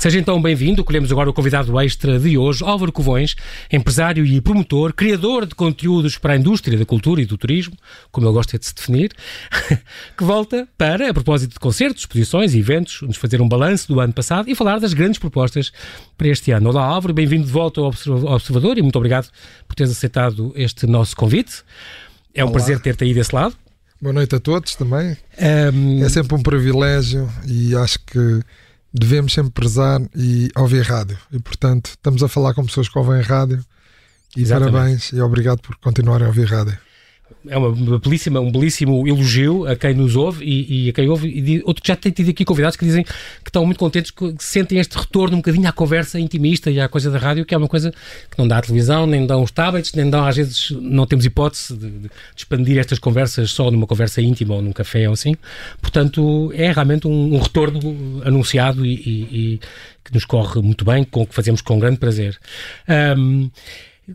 Seja então bem-vindo. Colhemos agora o convidado extra de hoje, Álvaro Covões, empresário e promotor, criador de conteúdos para a indústria da cultura e do turismo, como ele gosta de se definir, que volta para, a propósito de concertos, exposições e eventos, nos fazer um balanço do ano passado e falar das grandes propostas para este ano. Olá, Álvaro, bem-vindo de volta ao Observador e muito obrigado por teres aceitado este nosso convite. É um Olá. prazer ter-te aí desse lado. Boa noite a todos também. Um... É sempre um privilégio e acho que devemos sempre prezar e ouvir rádio. E, portanto, estamos a falar com pessoas que ouvem rádio. E Exatamente. parabéns e obrigado por continuarem a ouvir rádio é uma belíssima, um belíssimo elogio a quem nos ouve e, e a quem ouve. E outro, já tem tido aqui convidados que dizem que estão muito contentes, que sentem este retorno um bocadinho à conversa intimista e à coisa da rádio, que é uma coisa que não dá à televisão, nem dão os tablets, nem dão, às vezes, não temos hipótese de, de, expandir estas conversas só numa conversa íntima ou num café ou assim. Portanto, é realmente um, um retorno anunciado e, e, e, que nos corre muito bem, com que fazemos com grande prazer. Um,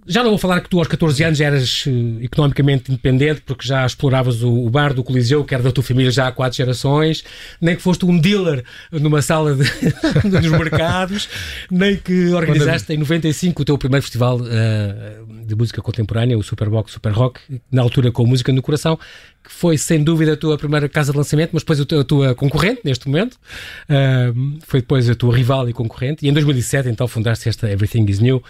já não vou falar que tu aos 14 anos eras uh, economicamente independente porque já exploravas o, o, bar do Coliseu, que era da tua família já há quatro gerações, nem que foste um dealer numa sala de, dos mercados, nem que organizaste em 95 o teu primeiro festival uh, de música contemporânea, o Superbox Super Rock, na altura com música no coração, que foi sem dúvida a tua primeira casa de lançamento, mas depois a tua concorrente neste momento, uh, foi depois a tua rival e concorrente, e em 2007 então fundaste esta Everything is New,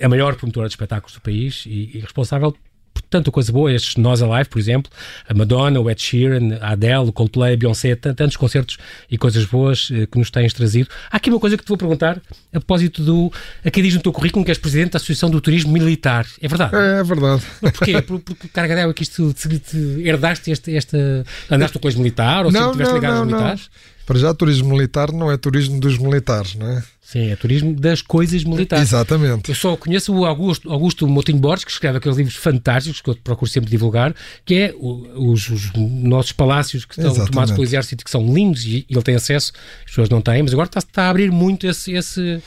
a maior promotora de espetáculos do país e, e responsável por tanta coisa boa, estes Nós Alive, por exemplo, a Madonna, o Ed Sheeran, a Adele, o Coldplay, a Beyoncé, tantos concertos e coisas boas eh, que nos tens trazido. Há aqui uma coisa que te vou perguntar a propósito do. Aqui diz no teu currículo que és presidente da Associação do Turismo Militar. É verdade? É, é verdade. Mas porquê? Por, por, por carga d'água que isto te, te, herdaste este, esta. Andaste no colégio militar ou sempre estiveste ligado aos militares? Não. Para já, turismo militar não é turismo dos militares, não é? Sim, é turismo das coisas militares. Exatamente. Eu só conheço o Augusto, Augusto Moutinho Borges, que escreve aqueles livros fantásticos que eu procuro sempre divulgar, que é os, os nossos palácios que estão Exatamente. tomados pelo exército, que são lindos e ele tem acesso, as pessoas não têm, mas agora está, está a abrir muito esse, esse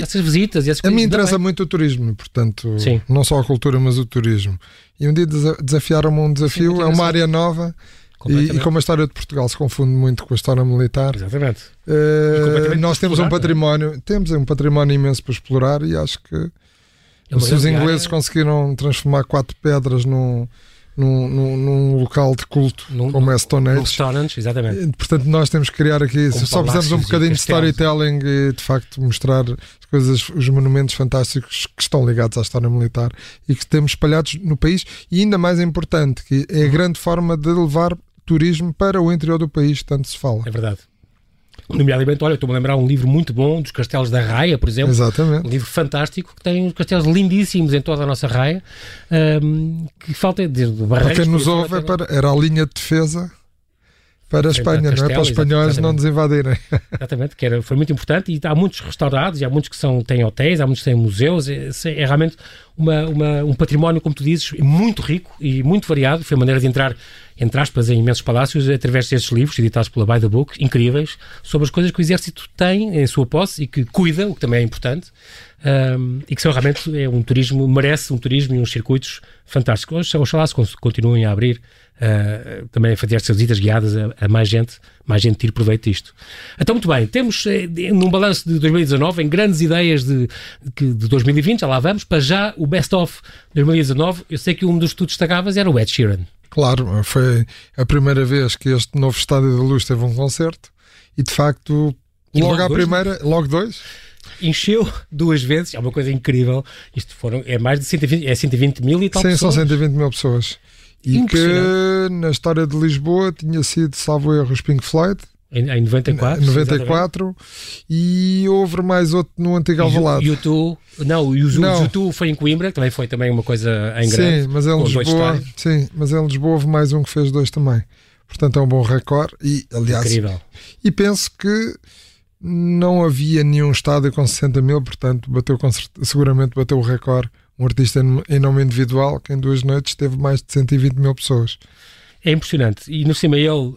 essas visitas. a mim interessa muito o turismo, portanto, Sim. não só a cultura, mas o turismo. E um dia desafiaram-me um desafio, Sim, é uma área nova e, e, como a história de Portugal se confunde muito com a história militar, Exatamente. Uh, nós temos um património, é? temos um património imenso para explorar e acho que é se os ingleses área... conseguiram transformar quatro pedras num, num, num, num local de culto num, como é Stonehenge. Stonehenge, exatamente. Eh, portanto, nós temos que criar aqui, como só precisamos um bocadinho de storytelling e de facto mostrar as coisas, os monumentos fantásticos que estão ligados à história militar e que temos espalhados no país e ainda mais importante, que é a grande forma de levar turismo para o interior do país, tanto se fala. É verdade. Nomeadamente, olha, estou-me a lembrar um livro muito bom dos Castelos da Raia, por exemplo. Exatamente. Um livro fantástico que tem castelos lindíssimos em toda a nossa raia. Um, que falta de barreiras. Para quem nos ouve, é para, era a linha de defesa para a Espanha, Castelo, não é? Para os espanhóis não nos invadirem. Exatamente, que era, foi muito importante e há muitos restaurados, e há muitos que são, têm hotéis, há muitos que têm museus, é, é realmente uma, uma, um património, como tu dizes, muito rico e muito variado. Foi a maneira de entrar, entre aspas, em imensos palácios através destes livros, editados pela By the Book, incríveis, sobre as coisas que o Exército tem em sua posse e que cuida, o que também é importante, um, e que são realmente é um turismo, merece um turismo e uns circuitos fantásticos. Oxalá se continuem a abrir uh, também a fazer estas visitas guiadas a, a, mais gente, mais gente tire proveito disto. Então, muito bem, temos eh, num balanço de 2019, em grandes ideias de, de, de 2020, já lá vamos, para já o best-of 2019, eu sei que um dos que tu destacavas era o Ed Sheeran. Claro, foi a primeira vez que este novo Estádio da Luz teve um concerto e de facto, logo, logo à dois, primeira, logo dois, encheu duas vezes, é uma coisa incrível. Isto foram, é mais de 120, é 120 mil e tal Sim, pessoas. são 120 mil pessoas. E que na história de Lisboa tinha sido, salvo erro, os Pink Floyd. Em, em 94. 94 e houve mais outro no antigo Alvalade. E o tu, não, o YouTube foi em Coimbra, também foi também uma coisa em grande. Sim, mas em Lisboa, sim, mas em Lisboa houve mais um que fez dois também. Portanto é um bom recorde e aliás, Incrível. e penso que não havia nenhum estádio com 60 mil, portanto bateu seguramente bateu o recorde um artista em nome individual que em duas noites teve mais de 120 mil pessoas. É impressionante. E no cima ele, uh,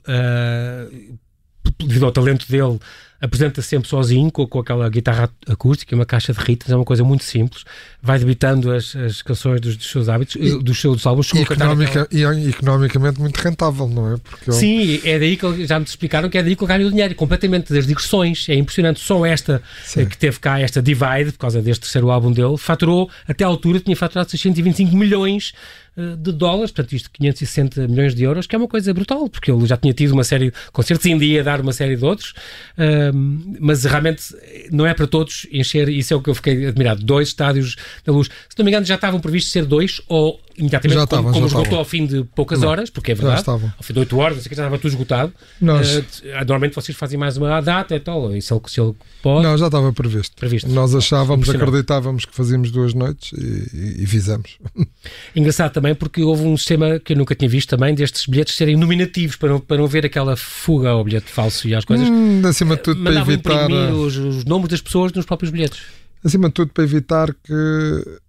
devido ao talento dele, apresenta-se sempre sozinho, com, com aquela guitarra acústica uma caixa de ritmos, é uma coisa muito simples. Vai debitando as, as canções dos, dos seus hábitos, dos seus álbuns. Economica, aquela... e economicamente muito rentável, não é? Porque Sim, é daí que já me explicaram que é daí que ele ganha o dinheiro, completamente das digressões. É impressionante. Só esta Sim. que teve cá, esta Divide, por causa deste terceiro álbum dele, faturou, até à altura, tinha faturado 625 milhões eh, de dólares, portanto isto 560 milhões de euros, que é uma coisa brutal, porque ele já tinha tido uma série de concertos, ainda ia dar uma série de outros, uh, mas realmente não é para todos encher, isso é o que eu fiquei admirado, dois estádios da luz. Se não me engano já estavam previstos ser dois, ou imediatamente, já como, como esgotou ao fim de poucas não, horas, porque é verdade, ao fim de 8 horas, não sei que já estava tudo esgotado. Nós... Uh, normalmente vocês fazem mais uma data e tal, e se ele, se ele pode... Não, já estava previsto. previsto. Nós achávamos, acreditávamos que fazíamos duas noites e, e, e fizemos. Engraçado também porque houve um sistema que eu nunca tinha visto também, destes bilhetes serem nominativos, para não, para não ver aquela fuga ao bilhete falso e às coisas. Hum, acima de tudo, para evitar... Os, os nomes das pessoas nos próprios bilhetes. Acima de tudo, para evitar que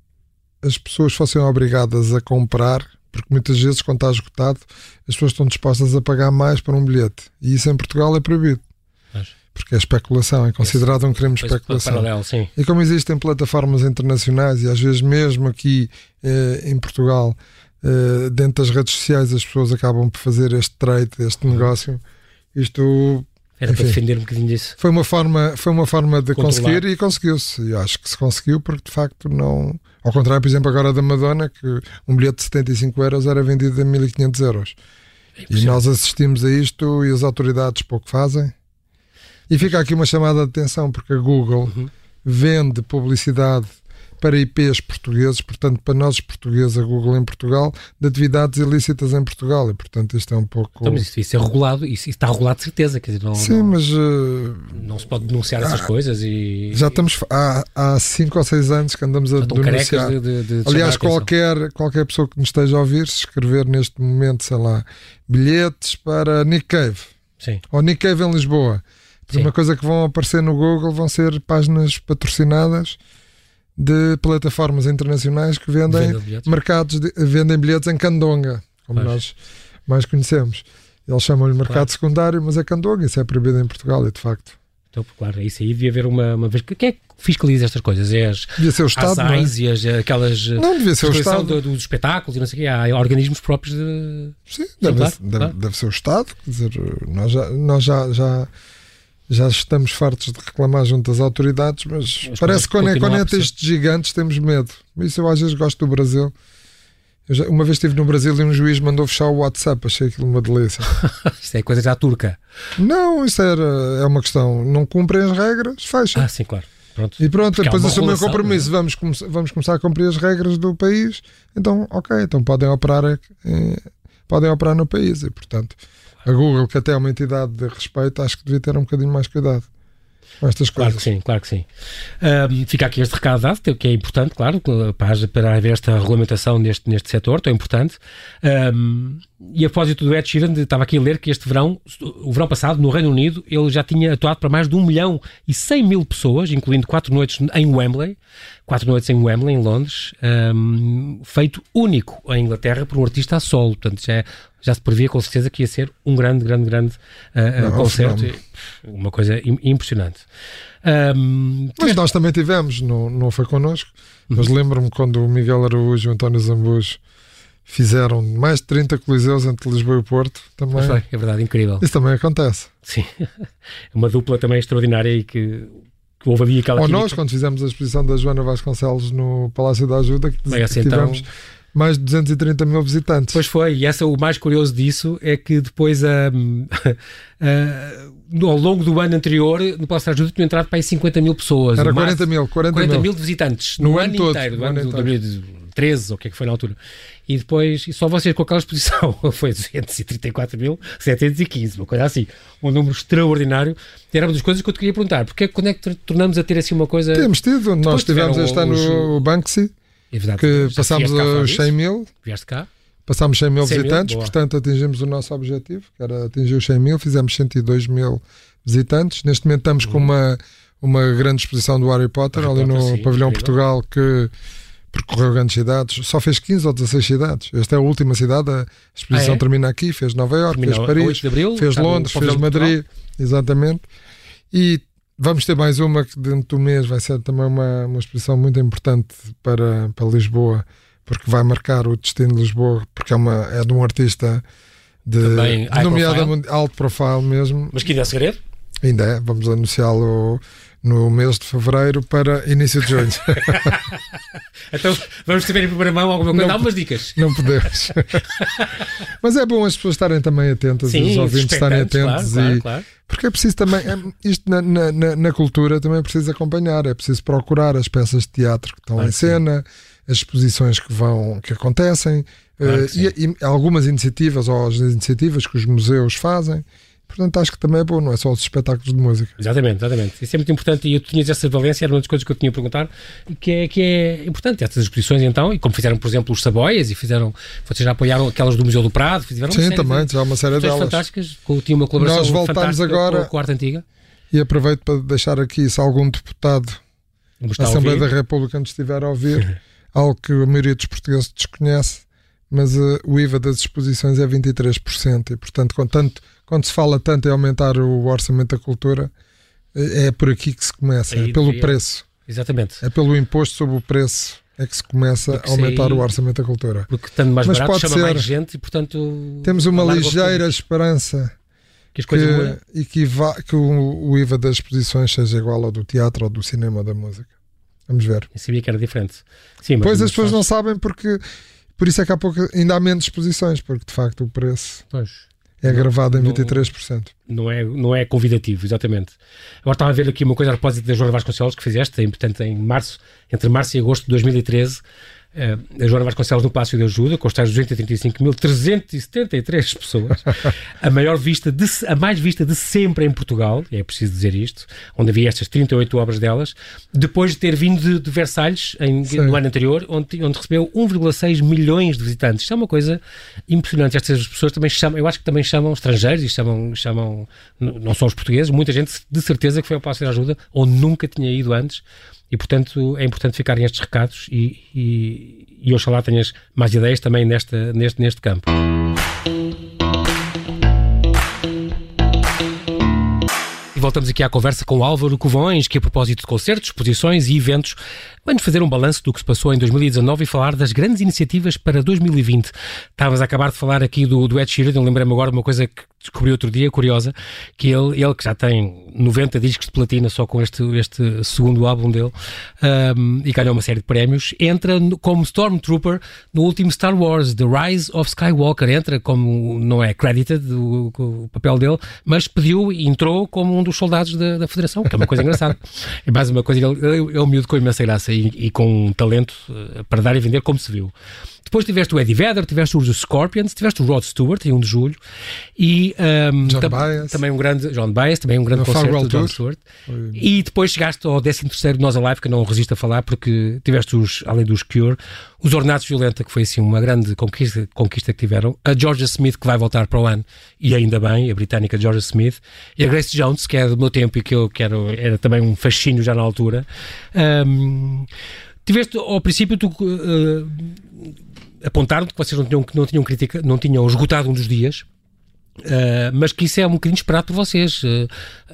as pessoas fossem obrigadas a comprar, porque muitas vezes, quando está esgotado, as pessoas estão dispostas a pagar mais para um bilhete. E isso em Portugal é proibido. Mas... Porque é especulação, é considerado um crime de especulação. Paralelo, sim. E como existem plataformas internacionais, e às vezes mesmo aqui eh, em Portugal, eh, dentro das redes sociais, as pessoas acabam por fazer este trade, este uhum. negócio, isto era Enfim, para defender um bocadinho disso. Foi uma forma, foi uma forma de Controlar. conseguir e conseguiu-se. E acho que se conseguiu porque de facto não. Ao contrário, por exemplo, agora da Madonna, que um bilhete de 75 euros era vendido a 1500 euros. É e nós assistimos a isto e as autoridades pouco fazem. E fica aqui uma chamada de atenção, porque a Google uhum. vende publicidade para IPs portugueses, portanto, para nós portugueses, a Google em Portugal, de atividades ilícitas em Portugal. E, portanto, isto é um pouco. Então, mas isso, isso é regulado, isso, isso, está regulado de certeza. Quer dizer, não, Sim, não, mas. Uh, não se pode denunciar essas ah, coisas e. Já estamos. Há, há cinco ou seis anos que andamos a denunciar. De, de, de Aliás, qualquer, qualquer pessoa que nos esteja a ouvir, se escrever neste momento, sei lá, bilhetes para Nick Cave. Sim. Ou Nick Cave em Lisboa. Uma coisa que vão aparecer no Google vão ser páginas patrocinadas de plataformas internacionais que vendem Venda mercados de, vendem bilhetes em Candonga, como nós mais conhecemos. Eles chamam-lhe mercado claro. secundário, mas é Candonga, isso é proibido em Portugal e de facto. Então, claro, é isso aí devia haver uma, uma vez. Quem é que fiscaliza estas coisas? É as, devia ser o Estado, as AIS é? e as, aquelas. Não, devia ser o Estado. Do, dos espetáculos e não sei o quê. Há organismos próprios de. Sim, deve, claro, deve, claro. deve, ser o Estado. Quer dizer, nós já, nós já, já já estamos fartos de reclamar junto às autoridades, mas, mas parece que quando é, quando é destes gigantes temos medo. Isso eu às vezes gosto do Brasil. Já, uma vez estive no Brasil e um juiz mandou fechar o WhatsApp, achei aquilo uma delícia. Isto é coisa já turca. Não, isso era, é uma questão. Não cumprem as regras, fecha. Ah, sim, claro. Pronto. E pronto, Porque depois assumem o compromisso. Né? Vamos, vamos começar a cumprir as regras do país. Então, ok, então podem operar, eh, podem operar no país. E portanto, a Google, que até é uma entidade de respeito, acho que devia ter um bocadinho mais cuidado com estas coisas. Claro que sim, claro que sim. Um, fica aqui este recado dado, que é importante, claro, para, para haver esta regulamentação neste, neste setor, tão importante. Um, e a propósito do Ed Sheeran, estava aqui a ler que este verão, o verão passado, no Reino Unido, ele já tinha atuado para mais de 1 milhão e 100 mil pessoas, incluindo quatro noites em Wembley, quatro noites em Wembley, em Londres, um, feito único em Inglaterra por um artista a solo. Portanto, já, já se previa com certeza que ia ser um grande, grande, grande uh, não, concerto. Não. Uma coisa impressionante. Um, mas nós também tivemos, não, não foi connosco, mas uhum. lembro-me quando o Miguel Araújo e o António Zambujo fizeram mais de 30 coliseus entre Lisboa e Porto. Também. Foi, é verdade, incrível. Isso também acontece. Sim, uma dupla também extraordinária e que, que houve ali aquela. Ou nós, quando fizemos a exposição da Joana Vasconcelos no Palácio da Ajuda, que, Bem, assim, tivemos. Então mais de 230 mil visitantes. Pois foi, e essa, o mais curioso disso é que depois, um, uh, ao longo do ano anterior, no Palácio da Ajuda tinham entrado para aí 50 mil pessoas. Era 40 mil, 40, 40 mil. mil visitantes no, no ano, ano todo, inteiro, do ano, ano 2013, ou o que é que foi na altura. E depois, e só vocês com aquela exposição, foi 234.715, uma coisa assim, um número extraordinário. Era uma das coisas que eu te queria perguntar, porque quando é que tornamos a ter assim uma coisa... Temos tido, nós tivemos este ano o Banksy, é verdade, que passámos os 100 mil. Vieste cá? Passámos 100 mil 100 visitantes, mil? portanto atingimos o nosso objetivo, que era atingir os 100 mil, fizemos 102 mil visitantes. Neste momento estamos uhum. com uma, uma grande exposição do Harry Potter, Harry ali Potter, no sim, Pavilhão incrível. Portugal, que percorreu grandes cidades, só fez 15 ou 16 cidades. Esta é a última cidade, a exposição ah, é? termina aqui, fez Nova Iorque, fez Paris, abril, fez Londres, fez Madrid, exatamente. E vamos ter mais uma que dentro do mês vai ser também uma, uma exposição muito importante para, para Lisboa, porque vai marcar o destino de Lisboa, porque é, uma, é de um artista de, Também nomeada profile. alto profile mesmo. Mas que ainda é segredo? Ainda é, vamos anunciá-lo no mês de fevereiro para início de junho. Então vamos saber em primeira mão alguma coisa, Não. dá umas dicas. Não podemos. Mas é bom as pessoas estarem também atentas, os ouvintes estarem atentos claro, e, claro, claro. Porque é preciso também, é- isto na, na- na- cultura também é preciso acompanhar, é preciso procurar as peças de teatro que estão Claro em que sim. cena, as exposições que vão, que acontecem, sim. e, e algumas iniciativas ou as iniciativas que os museus fazem. Portanto, acho que também é bom, não é só os espetáculos de música. Exatamente, exatamente. Isso é muito importante e eu tinhas essa valência, era uma das coisas que eu tinha a perguntar, que é, que é importante. Estas exposições, então, e como fizeram, por exemplo, os Saboias e fizeram, vocês já apoiaram aquelas do Museu do Prado, fizeram uma Sim, série também, já uma série delas. fantásticas, com, tinha uma colaboração Nós voltamos agora- com, a arte antiga. E aproveito para deixar aqui, se algum deputado da Assembleia da República nos estiver a ouvir, algo que a maioria dos portugueses desconhece, mas eh, o IVA das exposições é 23%, e portanto, com tanto, quando se fala tanto em aumentar o orçamento da cultura, é por aqui que se começa, Aí é pelo devia- preço, Exatamente. é pelo imposto sobre o preço, é que se começa Porque a aumentar aí- o orçamento da cultura. Porque estando mais Mas barato, pode chama ser. mais gente e, portanto. Temos uma ligeira esperança Que que, e que, vá- que o, o IVA das exposições seja igual ao do teatro, ou do cinema, ou da música. Vamos ver. Eu sabia que era diferente. Sim, mas, Pois as pessoas faz- não sabem porque por isso é que há pouco ainda há menos exposições, porque de facto o preço Pois. É gravado em não- 23%. não é, não é convidativo, exatamente. Agora estava a ver aqui uma coisa a propósito da Joana Vasconcelos que fizeste, em, portanto, em março, entre março e agosto de 2013, eh, a Joana Vasconcelos no Palácio de Ajuda, com os tais 235.373 pessoas, a maior vista, de, a mais vista de sempre em Portugal, é preciso dizer isto, onde havia estas 38 obras delas, depois de ter vindo de, de Versalhes em- no ano anterior, onde, onde recebeu 1,6 milhões de visitantes. Isto é uma coisa impressionante. Estas pessoas também chamam, eu acho que também chamam estrangeiros e chamam, chamam não só os portugueses, muita gente de certeza que foi ao Palácio de Ajuda onde nunca tinha ido antes e, portanto, é importante ficarem estes recados e, e, e oxalá tenhas mais ideias também nesta, neste, neste campo. Voltamos aqui à conversa com Álvaro Covões, que a propósito de concertos, exposições e eventos, vai-nos fazer um balanço do que se passou em 2019 e falar das grandes iniciativas para 2020. Estávamos a acabar de falar aqui do, do Ed Sheeran, lembrei-me agora de uma coisa que descobri outro dia, curiosa, que ele, ele que já tem 90 discos de platina só com este, este segundo álbum dele ahm, e ganhou uma série de prémios, entra no- como Stormtrooper no último Star Wars, The Rise of Skywalker, entra como, não é credited o, o papel dele, mas pediu e entrou como um dos soldados da, da Federação, que é uma coisa engraçada. É mais uma coisa, ele, ele um miúdo com imensa graça e, e com um talento eh, para dar e vender como se viu. Depois tiveste o Eddie Vedder, tiveste os Scorpions, tiveste o Rod Stewart, em 1 de julho, e ahm, John tam- Baez. também um grande John Baez, também um grande No concerto Farewell do John. Stewart. Foi- E depois chegaste ao 13º Nós Alive, que não resisto a falar, porque tiveste, os, além dos Cure, os Ornatos Violenta, que foi assim uma grande conquista, conquista que tiveram, a Georgia Smith, que vai voltar para o ano, e ainda bem, a britânica Georgia Smith, e a Grace Jones, que é do meu tempo e que eu quero, era também um fascínio já na altura. Ahm, tiveste, ao princípio, tu... eh, apontaram que vocês não tinham, não tinham crítica, não tinham esgotado um dos dias, Uh, mas que isso é um bocadinho esperado por vocês. Uh,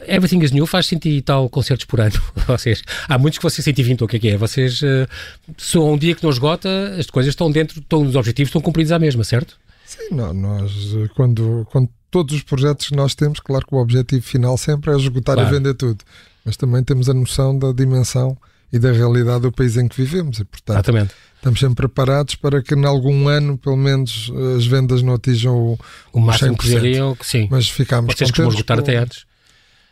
Everything is New faz 100 e tal concertos por ano. vocês, há muitos que vocês 120, ou o que é que é? Vocês, uh, se um dia que não esgota, as coisas estão dentro, estão, os objetivos estão cumpridos à mesma, certo? Sim, não, nós, eh, quando, quando todos os projetos que nós temos, claro que o objetivo final sempre é esgotar Claro. e vender tudo, mas também temos a noção da dimensão e da realidade do país em que vivemos e, portanto, Exatamente. estamos sempre preparados para que em algum ano, pelo menos, as vendas não atinjam o, O máximo que 100%. diriam que sim. Mas ficámos vocês contentes. esgotar com- até antes.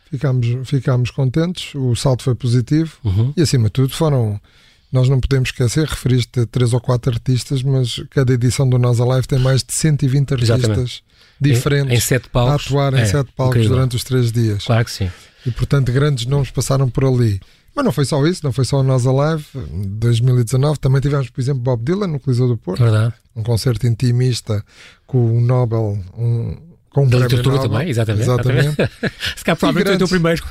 ficámos, ficámos contentes, o salto foi positivo Uhum. e, acima de tudo, foram. Nós não podemos esquecer, referiste a três ou quatro artistas, mas cada edição do Nós Alive tem mais de 120 artistas Exatamente. diferentes Em, em sete a palcos. atuar em É, sete palcos incrível. durante os três dias. Claro que sim. E portanto, grandes nomes passaram por ali. Mas não foi só isso, não foi só o Nós Alive. Em 2019 também tivemos, por exemplo, Bob Dylan no Coliseu do Porto, Verdade. um concerto intimista com o Nobel, um com da literatura Nobel. também, exatamente. Exatamente. Se calhar provavelmente foi o primeiro.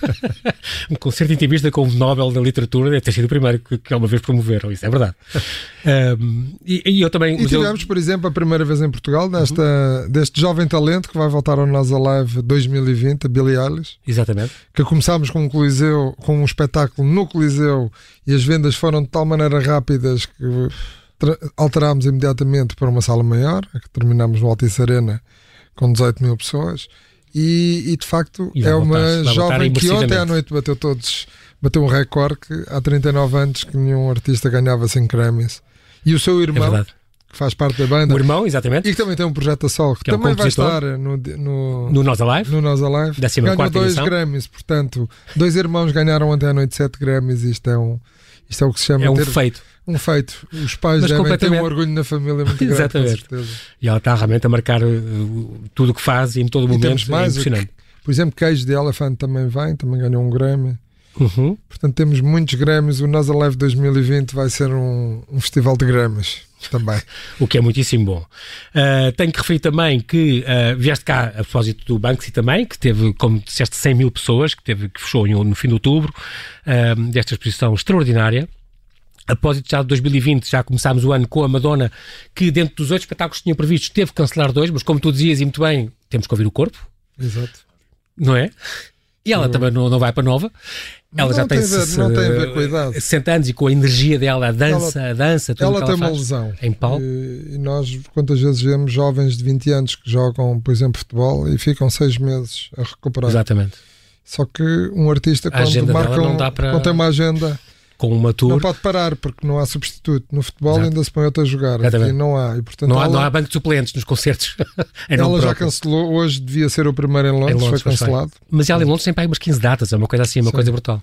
um concerto intimista com o Nobel da Literatura deve ter sido o primeiro que, que alguma vez promoveram, isso é verdade. Um, e, e eu também. E mas eu- tivemos, por exemplo, a primeira vez em Portugal desta, deste jovem talento que vai voltar ao Nós Alive 2020, a Billie Eilish, Exatamente. que começámos com um coliseu, com um espetáculo no coliseu e as vendas foram de tal maneira rápidas que alterámos imediatamente para uma sala maior, que terminámos no Altice Arena com 18 mil pessoas. E, e, de facto E é uma jovem que ontem à noite bateu todos, bateu um recorde que há 39 anos que nenhum artista ganhava 5 Grammys. E o seu É irmão, verdade. que faz parte da banda, O irmão, exatamente. e que também tem um projeto a sol, que, Que é um também vai estar no, no, No Nós Alive. no Nós Alive. Décima Ganhou dois edição. Grammys, portanto, dois irmãos ganharam ontem à noite sete Grammys. Isto é um, isto é o que se chama É um ter feito. Um feito. Os pais Mas devem ter um orgulho na família muito grande, Exatamente. com certeza. E ela está realmente a marcar uh, tudo o que faz e em todo o momento. temos mais, é impressionante. Por exemplo, Queijo de Elephant também vem, também ganhou um Grammy. Uhum. Portanto, temos muitos Grammys. O Nós Alive 2020 vai ser um, um festival de Grammys também. O que é muitíssimo bom. Uh, tenho que referir também que uh, vieste cá a propósito do Banksy também, que teve, como disseste, 100 mil pessoas, que, teve, que fechou em- no fim de outubro, uh, desta exposição extraordinária. A propósito já de 2020, já começámos o ano com a Madonna, que dentro dos oito espetáculos que tinha previstos teve que cancelar dois, mas como tu dizias e muito bem, temos que ouvir o corpo, Exato. não é? E ela também não, não vai para nova. Ela Não já tem, tem se- não tem a ver com a idade. 60 anos e com a energia dela, a dança, a dança, tudo o Ela tem ela uma faz. lesão. Em palco. E, e nós, quantas vezes vemos jovens de 20 anos que jogam, por exemplo, futebol e ficam seis meses a recuperar. Exatamente. Só que um artista, A quando marca um- dá para- quando tem uma agenda, Com uma não tour. pode parar porque não há substituto. No futebol Exato. ainda se põe outro a jogar. Exatamente. Aqui não há. E, portanto, Não há, ela, não há banco de suplentes nos concertos. É ela já cancelou. Hoje devia ser o primeiro em Londres, Em Londres, foi pois foi. cancelado. Mas ela em Londres para aí umas 15 datas, é uma coisa assim, uma Sim. coisa brutal.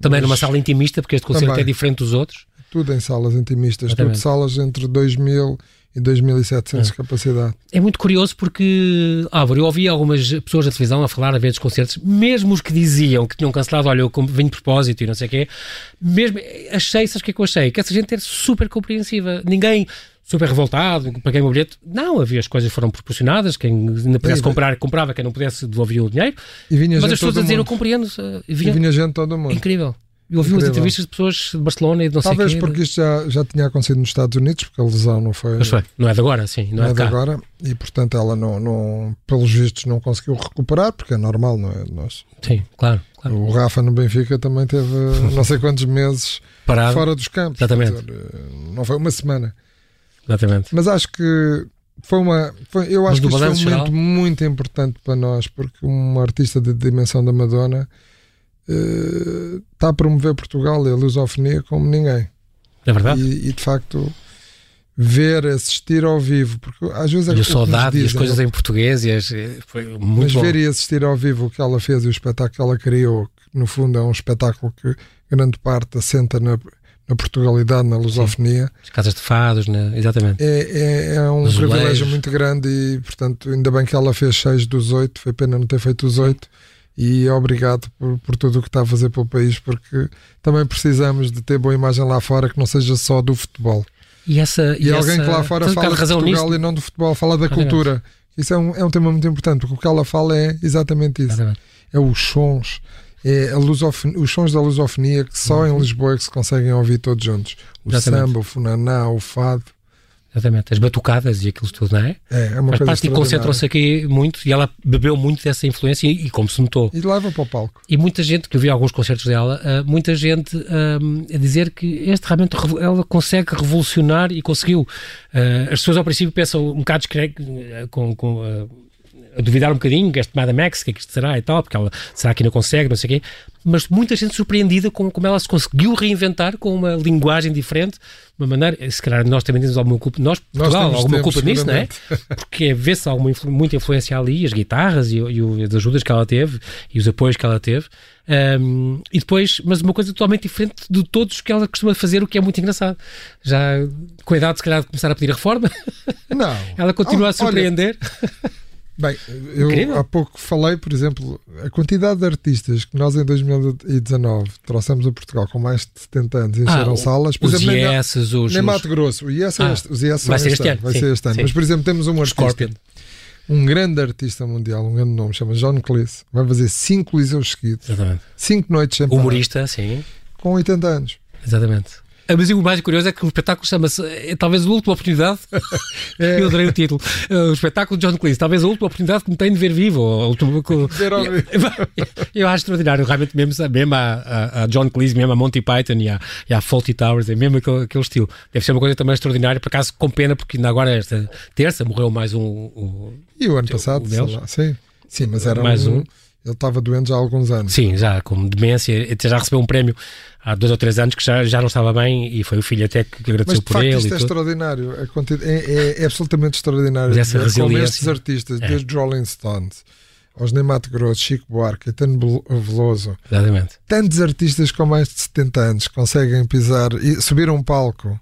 Também Mas- numa sala intimista, porque este concerto Também. é diferente dos outros. Tudo em salas intimistas, tudo Exatamente. salas entre 2.000 e 2.700 de capacidade. É muito curioso porque, Álvaro, eu ouvi algumas pessoas da televisão a falar a ver dos concertos, mesmo os que diziam que tinham cancelado, olha, eu vim de propósito e não sei o quê, mesmo, achei, sabes o que é que eu achei? Que essa gente era super compreensiva. Ninguém super revoltado, paguei o meu bilhete. Não, havia as coisas foram proporcionadas, quem ainda pudesse Sim, comprar, comprava, quem não pudesse devolvia o dinheiro. Vinha Mas as pessoas a dizer, eu compreendo. uh, E vinha- vinha gente todo mundo. Incrível. Eu ouvi umas entrevistas de pessoas de Barcelona e de não Talvez sei quê. porque isto já, já tinha acontecido nos Estados Unidos, porque a lesão não foi, Mas foi, não é de agora, sim, não, não é é de de agora, e portanto ela não, não, pelos vistos não conseguiu recuperar, porque é normal, não é? Nós, Sim, claro, claro. o Rafa no Benfica também teve não sei quantos meses Parado, fora dos campos. Exatamente. dizer, não foi uma semana. exatamente. Mas acho que foi uma. Foi, eu Mas acho que isto foi um momento geral- muito importante para nós, porque uma artista de dimensão da Madonna eh, está a promover Portugal e a lusofonia como ninguém. É verdade. E, e, de facto ver, assistir ao vivo, porque às vezes é E o saudade e as dizem, coisas em português e as, foi mas muito bom. ver e assistir ao vivo o que ela fez e o espetáculo que ela criou, que no fundo é um espetáculo que grande parte assenta na, na Portugalidade, na lusofonia, As casas de fados, né? exatamente. é, é, é um privilégio azulejos. muito grande e, portanto, ainda bem que ela fez seis dos oito, foi pena não ter feito os oito. E obrigado por, por tudo o que está a fazer pelo país, porque também precisamos de ter boa imagem lá fora que não seja só do futebol. E, essa, E, alguém essa, que lá fora fala de Portugal nisso. e não do futebol, fala da cultura. Isso é um, é um tema muito importante, porque o que ela fala é exatamente isso. É os sons, é os sons da lusofonia que só em Lisboa é que se conseguem ouvir todos juntos. O Uhum. Exatamente. samba, o funaná, o fado. Exatamente. As batucadas e aquilo tudo, não é? É, é uma Mas coisa parte concentram-se aqui muito e ela bebeu muito dessa influência e, e como se notou. E leva para o palco. E muita gente, que eu vi alguns concertos dela, ah, muita gente ah, a dizer que este realmente ela consegue revolucionar e conseguiu. Ah, as pessoas ao princípio pensam um bocado ah, com. com a duvidar um bocadinho que este Madame Max, que é que isto será e tal, porque ela será que ainda consegue, não sei o quê, mas muita gente surpreendida com como ela se conseguiu reinventar com uma linguagem diferente, uma maneira, se calhar nós também temos alguma culpa, nós, Portugal, temos- alguma temos, culpa nisso, não é? porque vê-se alguma muita influência ali, as guitarras e, o- e o- as ajudas que ela teve e os apoios que ela teve. Um, e depois, mas uma coisa totalmente diferente de todos que ela costuma fazer, o que é muito engraçado. Já com a idade, se calhar, de começar a pedir a reforma, Não. ela continua a Olha, surpreender. Bem, eu Incrível. há pouco falei, por exemplo, a quantidade de artistas que nós em 2019 trouxemos a Portugal com mais de 70 anos e encheram Ah, salas. Por os exemplo, nem, os, nem Mato Grosso. O IES é Ah, os IES vai são ser este ano, Vai sim, ser este ano. sim. Mas, por exemplo, temos um artista. Scorpion. um grande artista mundial, um grande nome, chama John Cleese, vai fazer cinco liseus seguidos, Exatamente. cinco noites sem Humorista, sim. Com 80 anos. Exatamente. Mas o mais curioso é que o espetáculo chama-se, é, talvez a última oportunidade, é. eu adorei o título, uh, o espetáculo de John Cleese, talvez a última oportunidade que me tenho de ver vivo. Ou, vivo. Eu, acho extraordinário, realmente mesmo, mesmo a, a, John Cleese, mesmo a Monty Python e a, e a Faulty Towers, é mesmo aquele, aquele, estilo. Deve ser uma coisa também extraordinária, por acaso com pena, porque ainda agora esta terça morreu mais um... um e o ano passado, lá, sim. Sim, mas era mais um, um ele estava doente já há alguns anos. Sim, já com demência, já recebeu um prémio há dois ou três anos que já, já não estava bem e foi o filho até que agradeceu Mas, por facto, ele. Isto é tudo. extraordinário, é, é, é, absolutamente extraordinário. Mas essa resiliência. Como estes artistas, é. desde Rolling Stones aos Neymato Grosso, Chico Buarque, Caetano Veloso, Exatamente. tantos artistas com mais de 70 anos conseguem pisar e subir um palco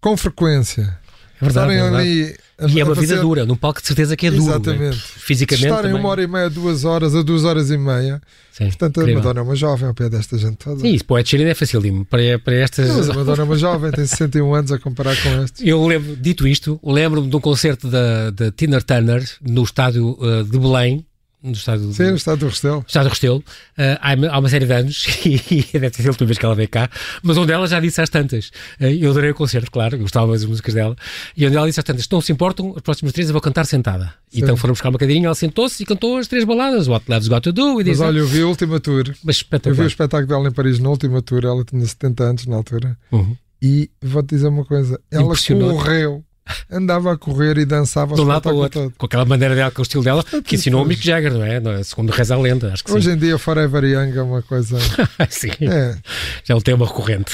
com frequência. Verdade, estarem é ali e é uma vida dura, num palco de certeza que é duro. Exatamente. Né? Fisicamente. Estarem também. uma hora e meia, duas horas, a duas horas e meia. Sim, Portanto, a Madonna é uma jovem ao pé desta gente toda. Sim, isso para o Ed Sheeran é facílimo. Para, para estas. Mas a Madonna é uma jovem, tem 61 anos a comparar com estes. Eu lembro, dito isto, lembro-me de um concerto da, da Tina Turner no estádio uh, de Belém no estado Sim, no estado do Restelo. Estado do Restelo, uh, há, há, uma série de anos, e deve ter sido a última vez que ela veio cá, mas onde ela já disse às tantas. Uh, eu adorei o concerto, claro, gostava das músicas dela, e onde ela disse às tantas: não se importam, as próximas três eu vou cantar sentada. Sim. Então foram buscar uma cadeirinha, ela sentou-se e cantou as três baladas: What Love's Got to Do. E mas olha, eu vi a última tour. Mas eu vi o espetáculo dela em Paris na última tour, ela tinha 70 anos na altura, uhum. e vou-te dizer uma coisa: ela correu andava a correr e dançava de um lado para o outro, todo. com aquela maneira dela, com o estilo dela, que ensinou o Mick Jagger, não é? Segundo reza a lenda, acho que Hoje sim. em dia, Forever Young é uma coisa. sim, é. já é um tema recorrente.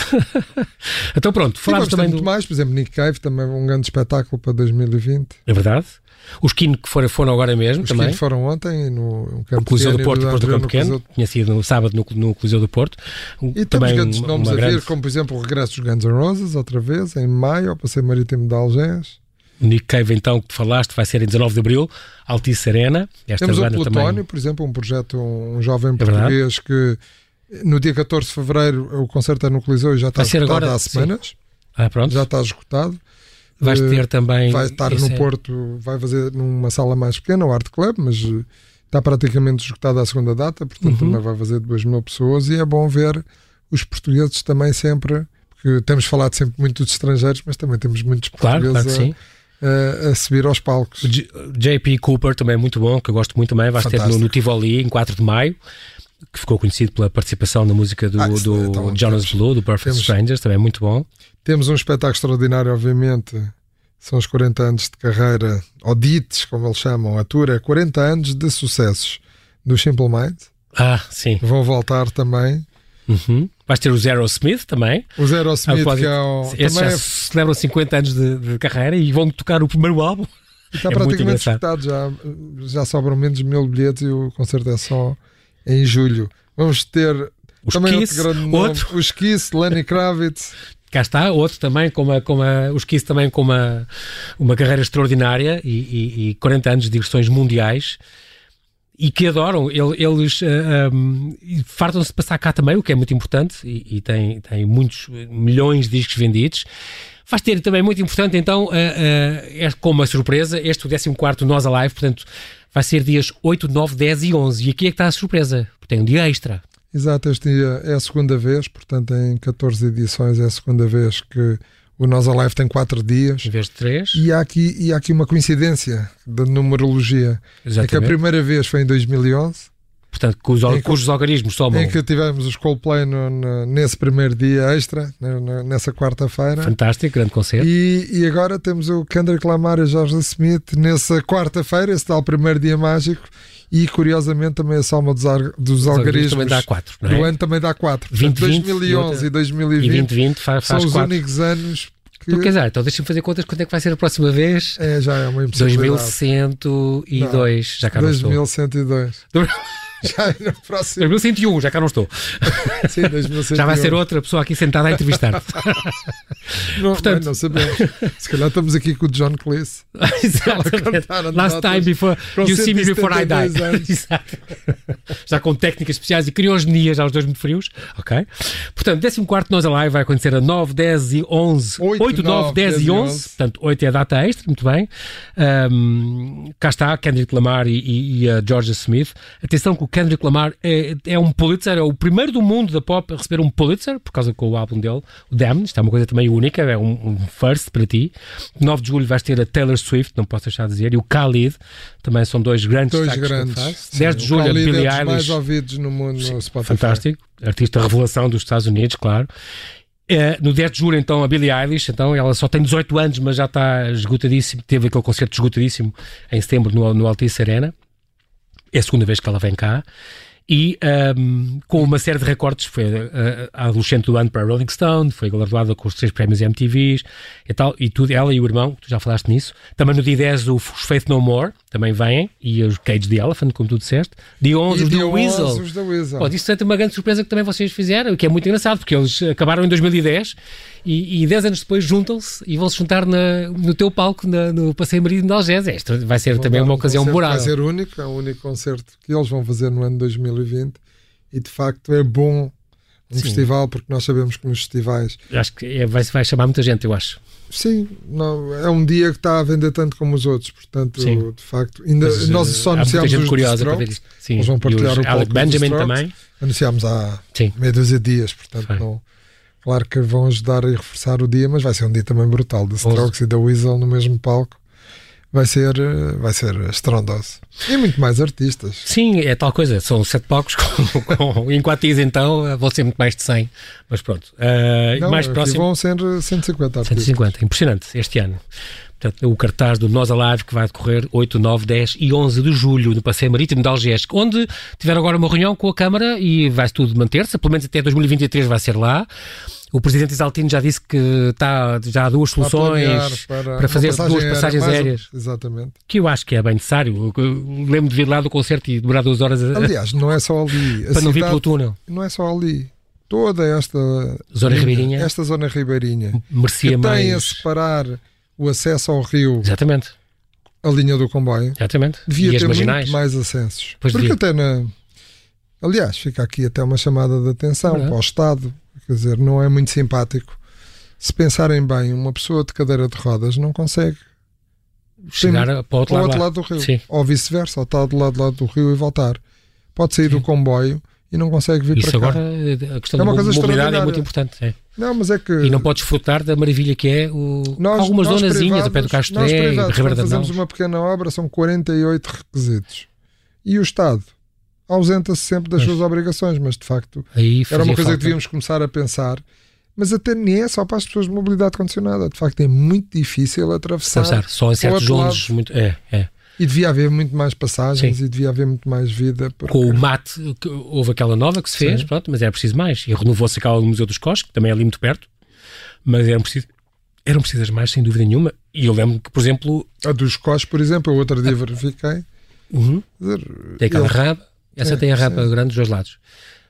então, pronto, falámos também. muito do... mais, por exemplo, Nick Cave, também um grande espetáculo para 2020. É verdade. Os Kino que foram, foram agora mesmo Os também. Os foram ontem no, no Coliseu do Porto, Porto do Campo Pequeno. Tinha sido no sábado no, no Coliseu do Porto. E também temos grandes nomes a grande... vir, como por exemplo o regresso dos Guns N' Roses, outra vez, em maio, ao Passeio Marítimo de Algés. O Nick Cave, então, que tu falaste, vai ser em 19 de Abril, Altice Arena. Esta Temos o Plutónio, também... por exemplo, um projeto, um jovem português que no dia 14 de Fevereiro o concerto é no Coliseu e já está vai esgotado agora, há semanas. Ah. Já está esgotado. Vais ter também... Vai estar no é... Porto, vai fazer numa sala mais pequena, o Art Club, mas está praticamente esgotado à segunda data, portanto Uhum. também vai fazer 2 mil pessoas e é bom ver os portugueses também sempre, porque temos falado sempre muito dos estrangeiros, mas também temos muitos Claro, portugueses claro que sim. a, a subir aos palcos. JP Cooper também é muito bom, que eu gosto muito também. Vais ter no, no Tivoli em 4 de maio, que ficou conhecido pela participação na música do, Ah, do então, Jonas temos- Blue, do Perfect temos- Strangers, também é muito bom. Temos um espetáculo extraordinário, obviamente. São os 40 anos de carreira, ou DITs, como eles chamam, a tour é 40 anos de sucessos do Simple Minds. Ah, sim. Vão voltar também. Uhum. Vais ter o Zero Smith também. O Zero Smith, que é o, Esses também já é- celebram 50 anos de, de carreira e vão tocar o primeiro álbum. está é praticamente esgotado. Já, já sobram menos de mil bilhetes e o concerto é só em julho. Vamos ter Os também Kiss, outro grande nome, outro. os Kiss, Lenny Kravitz. Cá está, outro também com uma, com uma, os Kiss também com uma, uma carreira extraordinária e, e, e 40 anos de digressões mundiais e que adoram, ele- eles ah, um, e fartam-se de passar cá também, o que é muito importante e, e tem, tem muitos eh, milhões de discos vendidos. Vais ter também muito importante, então, ah, é como uma surpresa, este o 14 Nós Alive, portanto, vai ser dias 8, 9, 10 e 11. E aqui é que está a surpresa, porque tem um dia extra. Exato, este dia é a segunda vez, portanto, em 14 edições é a segunda vez que o Nós Alive tem 4 dias. Em vez de 3, E há aqui, e há aqui uma coincidência da numerologia. É que a exatamente. primeira vez foi em 2011, Portanto, cujos, em que- cujos algarismos somam em que tivemos os Coldplay no- no- nesse primeiro dia extra, na- nessa quarta-feira. fantástico, grande concerto. E, e agora temos o Kendrick Lamar e o Jorge Smith nessa quarta-feira, esse tal primeiro dia mágico. E curiosamente também a soma dos, ar- dos Os algarismos também dá 4, não do é? ano também dá 4. 20, 20 2011 e e 2020 2020 faz, são faz os 4. únicos anos que Então, quer dizer, então deixa-me fazer contas quando é que vai ser a próxima vez. é, já é uma impossibilidade. 2102, já cá estou. 2102. Já no próximo. 2001, já cá não estou. Sim, 2001. Já vai ser outra pessoa aqui sentada a entrevistar. não, Portanto... não sabemos. Se calhar estamos aqui com o John Cleese. Last time before you see me before I die. já com técnicas especiais e criogenias aos dois muito frios. Ok. Portanto, 14 Nós Alive vai acontecer a 9, 10 e 11. 8, 8 9, 9 10, 10 e 11. 11. Portanto, 8 é a data extra, muito bem. Um, cá está Kendrick Lamar e, e, e a Georgia Smith. Atenção que o Kendrick Lamar é, é um Pulitzer, é o primeiro do mundo da pop a receber um Pulitzer, por causa com o álbum dele, o Damn. Isto é uma coisa também única, é um, um first para ti. 9 de julho vais ter a Taylor Swift, não posso deixar de dizer, e o Khalid, também são dois grandes dois grandes. 10 de julho a Billie é Eilish. mais ouvidos no mundo no Spotify. Fantástico, artista revelação dos Estados Unidos, claro. É, no 10 de julho, então, a Billie Eilish, então, ela só tem 18 anos, mas já está esgotadíssimo, teve aquele concerto esgotadíssimo em setembro no, no Altice Arena. É a segunda vez que ela vem cá e um, com uma série de recortes, foi a, a, adolescente do ano para a Rolling Stone, foi galardoada com os três prémios MTVs e tal, e tudo, ela e o irmão, tu já falaste nisso. Também no dia 10 os Faith No More, também vêm, e os Cage the Elephant, como tu disseste. Dia 11 os The Weasel. Os The Weasel. Oh, isso é uma grande surpresa que também vocês fizeram, o que é muito engraçado, porque eles acabaram em 2010 e, e 10 anos depois juntam-se e vão se juntar na, no teu palco na, no Passeio Marítimo de Algés. Esta vai ser vão também uma ocasião memorável. Vai ser único, é o único concerto que eles vão fazer no ano 2020 e de facto é bom um Sim. festival, porque nós sabemos que nos festivais. Acho que é, vai, vai chamar muita gente, eu acho. Sim, não, é um dia que está a vender tanto como os outros, portanto, Sim. de facto, ainda, Mas, nós só anunciámos os curiosa para ver Sim. Eles vão partilhar o palco Benjamin também. Anunciámos há Sim. meia dúzia de dias, portanto, não, claro que vão ajudar a reforçar o dia, mas vai ser um dia também brutal, de Strokes e da Weasel no mesmo palco vai ser, vai ser estrondoso. E muito mais artistas. Sim, é tal coisa. São sete palcos com, com em Quatis, então vão ser muito mais de 100. Mas pronto. Uh, Não, mais próximo. Vão ser 150 artistas. 150, impressionante este ano. Portanto, o cartaz do Nós Alive que vai decorrer 8, 9, 10 e 11 de julho no Passeio Marítimo de Algés, onde tiveram agora uma reunião com a Câmara e vai tudo manter-se, pelo menos até 2023 vai ser lá. O presidente Isaltino já disse que está, já há duas soluções para, para fazer duas passagens aérea, aéreas. Exatamente. Que eu acho que é bem necessário. lembro de vir lá do concerto e demorar duas horas. Aliás, não é só ali. para não vir pelo túnel. Não é só ali. Toda esta zona linha, ribeirinha, esta zona ribeirinha, merecia que mais... tem a separar o acesso ao rio. Exatamente. A linha do comboio. Exatamente. Devia e ter muito mais acessos. Pois Porque devia. até na. Aliás, fica aqui até uma chamada de atenção para o Estado Quer dizer, não é muito simpático. Se pensarem bem, uma pessoa de cadeira de rodas não consegue chegar Tem, para o outro, lado, lado, do rio. Sim. Ou vice-versa, ou está do lado, do lado do rio e voltar. Pode sair Sim. do comboio e não consegue vir Isso para cá. agora, a questão é uma da mobilidade é muito importante. É. Não, mas é que... E não podes desfrutar da maravilha que é o... nós, algumas nós zonazinhas a pé do Castoré e de Ribeira fazemos uma pequena obra, são 48 requisitos. E o Estado ausenta-se sempre das mas, suas obrigações, mas de facto era uma coisa falta. que devíamos começar a pensar. Mas até nem é só para as pessoas de mobilidade condicionada. De facto, é muito difícil atravessar. atravessar só em certos zonas. Muito, é, é. E devia haver muito mais passagens Sim. e devia haver muito mais vida. Porque... Com o mate, houve aquela nova que se fez, pronto, mas era preciso mais. E renovou-se aquela do Museu dos Cosques, que também é ali muito perto, mas eram, preciso, eram precisas mais, sem dúvida nenhuma. E eu lembro que, por exemplo. A dos Cosques, por exemplo, eu outro dia verifiquei. Uhum. Dizer, Tem aquela ele... raba. Essa é, tem a rampa sim. grande dos dois lados.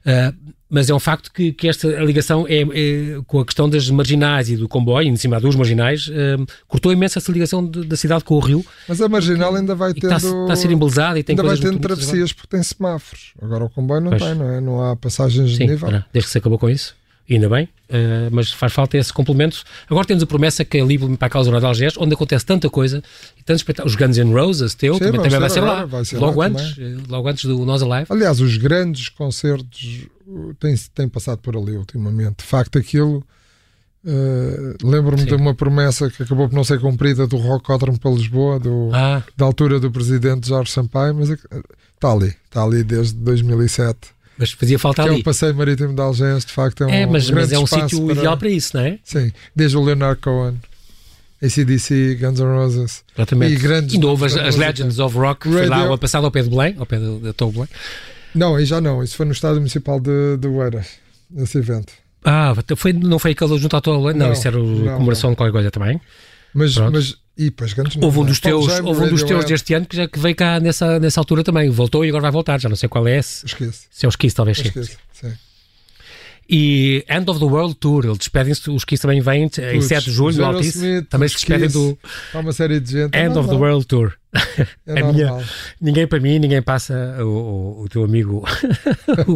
Uh, mas é um facto que, que esta ligação é, é, com a questão das marginais e do comboio, em cima dos marginais, uh, cortou imenso essa ligação de, da cidade com o rio. Mas a marginal ainda vai tendo. Está, está, a ser embelezada e tem Ainda vai tendo travessias porque tem semáforos. Agora o comboio não pois. tem, não é? Não há passagens Sim, de nível. Desde que se acabou com isso ainda bem, uh, mas faz falta esse complemento. Agora temos a promessa que é ali para a causa de Algés, onde acontece tanta coisa e tantos espetáculos. Os Guns N' Roses, teu, Sim, também, também vai, ser lá, vai ser logo, lá antes, também. Eh, logo antes do Nós Alive. Aliás, os grandes concertos têm, têm passado por ali ultimamente. De facto, aquilo. Uh, Lembro-me de uma promessa que acabou por não ser cumprida do Rocódromo para Lisboa, do, ah. da altura do presidente Jorge Sampaio, mas está ali, está ali desde 2007 mas fazia falta que ali. É o passeio marítimo de Algés, de facto, é um É, mas, mas é um sítio para... ideal para isso, não é? Sim, desde o Leonard Cohen. ACDC, Guns N' Roses. Exatamente. E grandes. Ainda houve as, as Legends of Rock, Radio... foi lá o ano passado ao pé de Belém, ao pé da Torre Belém. Não, aí já não. Isso foi no Estádio Municipal de, de Oeiras, esse evento. Ah, foi, não foi aquele junto à Torre Belém? Não, não, isso era a comemoração de qualquer coisa também. Mas, mas E grandes Houve um dos teus, houve um dos teus deste ano que já que veio cá nessa, nessa altura também. Voltou e agora vai voltar. Já não sei qual é esse. Se é o Esquece, talvez. Esquece, sim. E End of the World Tour, eles despedem-se, os Kiss também vêm Puts, em 7 de julho, Altice, Smith, também se despedem do uma série de gente. End é of the World Tour. É minha, ninguém para mim, ninguém passa o, o, o teu amigo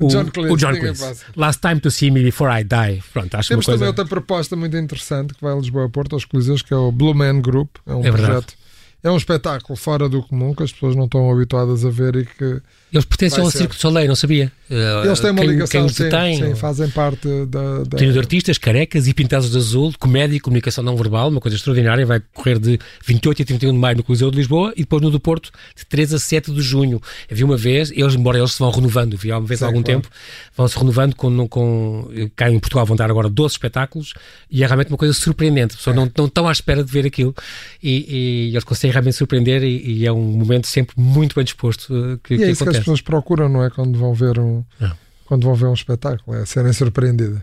o, o, John Cleese. O John Cleese. Last time to see me before I die. Pronto, acho Temos coisa... também outra proposta muito interessante que vai a Lisboa a Porto, aos Coliseus, que é o Blue Man Group. É um é projeto verdade é um espetáculo fora do comum que as pessoas não estão habituadas a ver e que. Eles pertencem ao Circo de Soleil, não sabia? Eles têm uma quem, ligação, quem sim, tem, sim, fazem parte da. da... Trio de artistas, carecas e pintados de azul, comédia e comunicação não verbal, uma coisa extraordinária. Vai correr de 28 a 31 de maio no Coliseu de Lisboa e depois no do Porto de 3 a 7 de junho. Havia uma vez, eles, embora eles se vão renovando, havia uma vez há algum claro. tempo, vão-se renovando com, com. Cá em Portugal vão dar agora 12 espetáculos e é realmente uma coisa surpreendente. As pessoas é. não, não estão à espera de ver aquilo e, e eles conseguem realmente surpreender e, e, é um momento sempre muito bem disposto uh, que, e que é isso acontece. que as pessoas procuram, não é? Quando vão ver um. Não. Quando vão ver um espetáculo, é serem surpreendidas.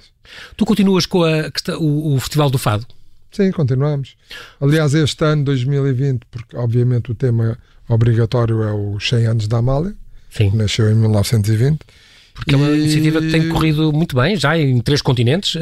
Tu continuas com a, o, o Festival do Fado? Sim, continuamos. Aliás, este ano, 2020, porque obviamente o tema obrigatório é os 100 anos da Amália, Sim. que nasceu em 1920. Porque é uma iniciativa que tem corrido muito bem, já em três continentes.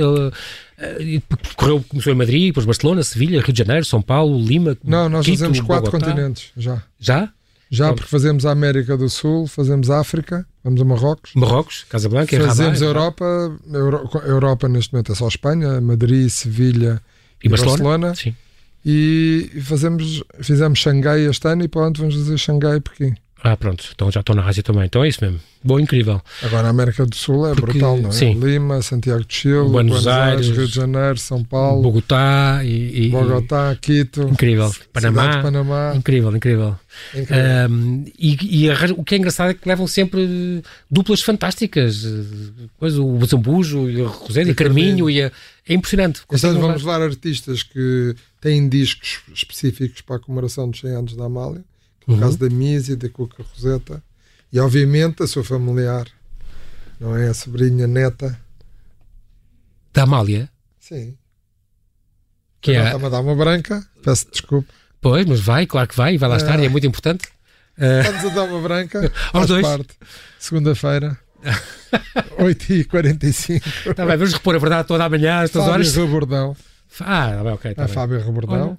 correu, começou em Madrid, depois Barcelona, Sevilha, Rio de Janeiro, São Paulo, Lima. Não, nós Quito, fazemos quatro Bogotá. continentes já. Já? Já, porque fazemos a América do Sul, fazemos a África, vamos a Marrocos. Marrocos, Casablanca, Fazemos Rabat, a Europa, Euro, Europa neste momento é só Espanha, Madrid, Sevilha e, e Barcelona. Barcelona. E fazemos, fizemos Xangai este ano e pronto, vamos fazer Xangai e Pequim. Ah, pronto, então já estou na Ásia também. Então é isso mesmo. Boa, incrível. Agora a América do Sul é Porque, brutal, não é? Sim. Lima, Santiago de Chile, Buenos, Buenos Aires, Aires, Rio de Janeiro, São Paulo, Bogotá e, e Bogotá, Quito, incrível. Panamá, Panamá. Incrível, incrível. incrível. Um, e, e o que é engraçado é que levam sempre duplas fantásticas. Pois, o Zambujo e o Rosé e o Carminho. E a, é impressionante. Então vamos levar artistas que têm discos específicos para a comemoração dos 100 anos da Amália. No uhum. caso da Misi, da Cuca Roseta. E obviamente a sua familiar, não é? A sobrinha neta. Da Amália? Sim. Que é... Está-me a dar uma branca, peço desculpa. Pois, mas vai, claro que vai, vai lá é. estar e é muito importante. Estamos a dar uma branca. Aos dois. Segunda-feira. 8h45. Tá bem, vamos repor a verdade toda amanhã, às Fábio horas. Rebordão. Ah, tá ok. Tá a bem. Fábio Rebordão,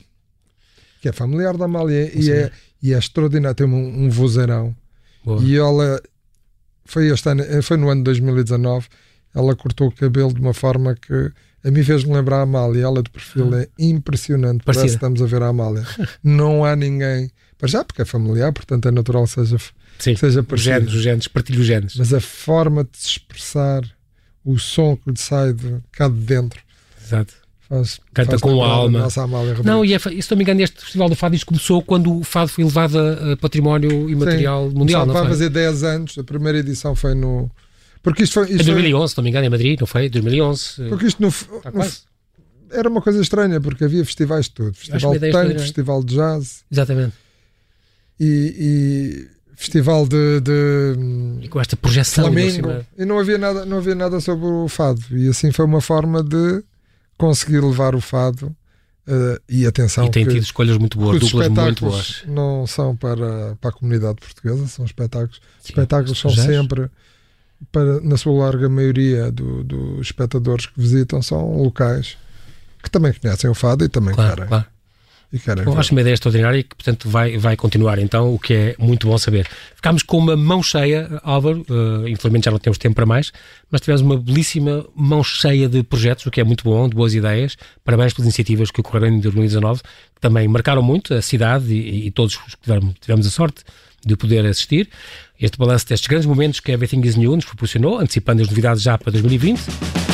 que é familiar da Amália e é, e é extraordinário. Tem um, um vozeirão. Boa. E ela foi, este ano, foi no ano de 2019. Ela cortou o cabelo de uma forma que a mim fez-me lembrar a Amália. Ela de perfil Hum. é impressionante. Parecida. Parece que estamos a ver a Amália. Não há ninguém. Mas já, porque é familiar, portanto é natural seja, Sim, seja parecido. genes, os genes, partilho os genes. Mas a forma de se expressar, o som que lhe sai de cá de dentro, Exato. Faz, Canta faz com a alma. Nossa Amália Não, e é, se não me engano, este Festival do Fado isto começou quando o Fado foi levado a, património imaterial mundial, Começava não foi? fazer 10 anos, a primeira edição foi no. Porque isto foi. Em Isto foi 2011, se não me engano, em Madrid, não foi? 2011. porque isto no, quase. era uma coisa estranha, porque havia festivais de tudo: festival de tango, extraordinária. festival de jazz Exatamente. e, e festival de, de E com esta projeção Flamengo. E não havia, nada, não havia nada sobre o fado. E assim foi uma forma de conseguir levar o fado. eh, e atenção, E tem tido escolhas muito boas, duplas muito boas. não são para, para a comunidade portuguesa, são espetáculos. Sim, espetáculos são sempre, para, na sua larga maioria do- dos espectadores que visitam, são locais que também conhecem o fado e também Claro, querem. claro. E ver. acho uma ideia extraordinária e que, portanto, vai, vai continuar então, o que é muito bom saber. Ficámos com uma mão cheia, Álvaro, eh, infelizmente já não temos tempo para mais, mas tivemos uma belíssima mão cheia de projetos, o que é muito bom, de boas ideias. Parabéns pelas iniciativas que ocorreram em 2019, que também marcaram muito a cidade e, e todos os que tivemos, tivemos a sorte de poder assistir. Este balanço destes grandes momentos que a Everything is New nos proporcionou, antecipando as novidades já para 2020.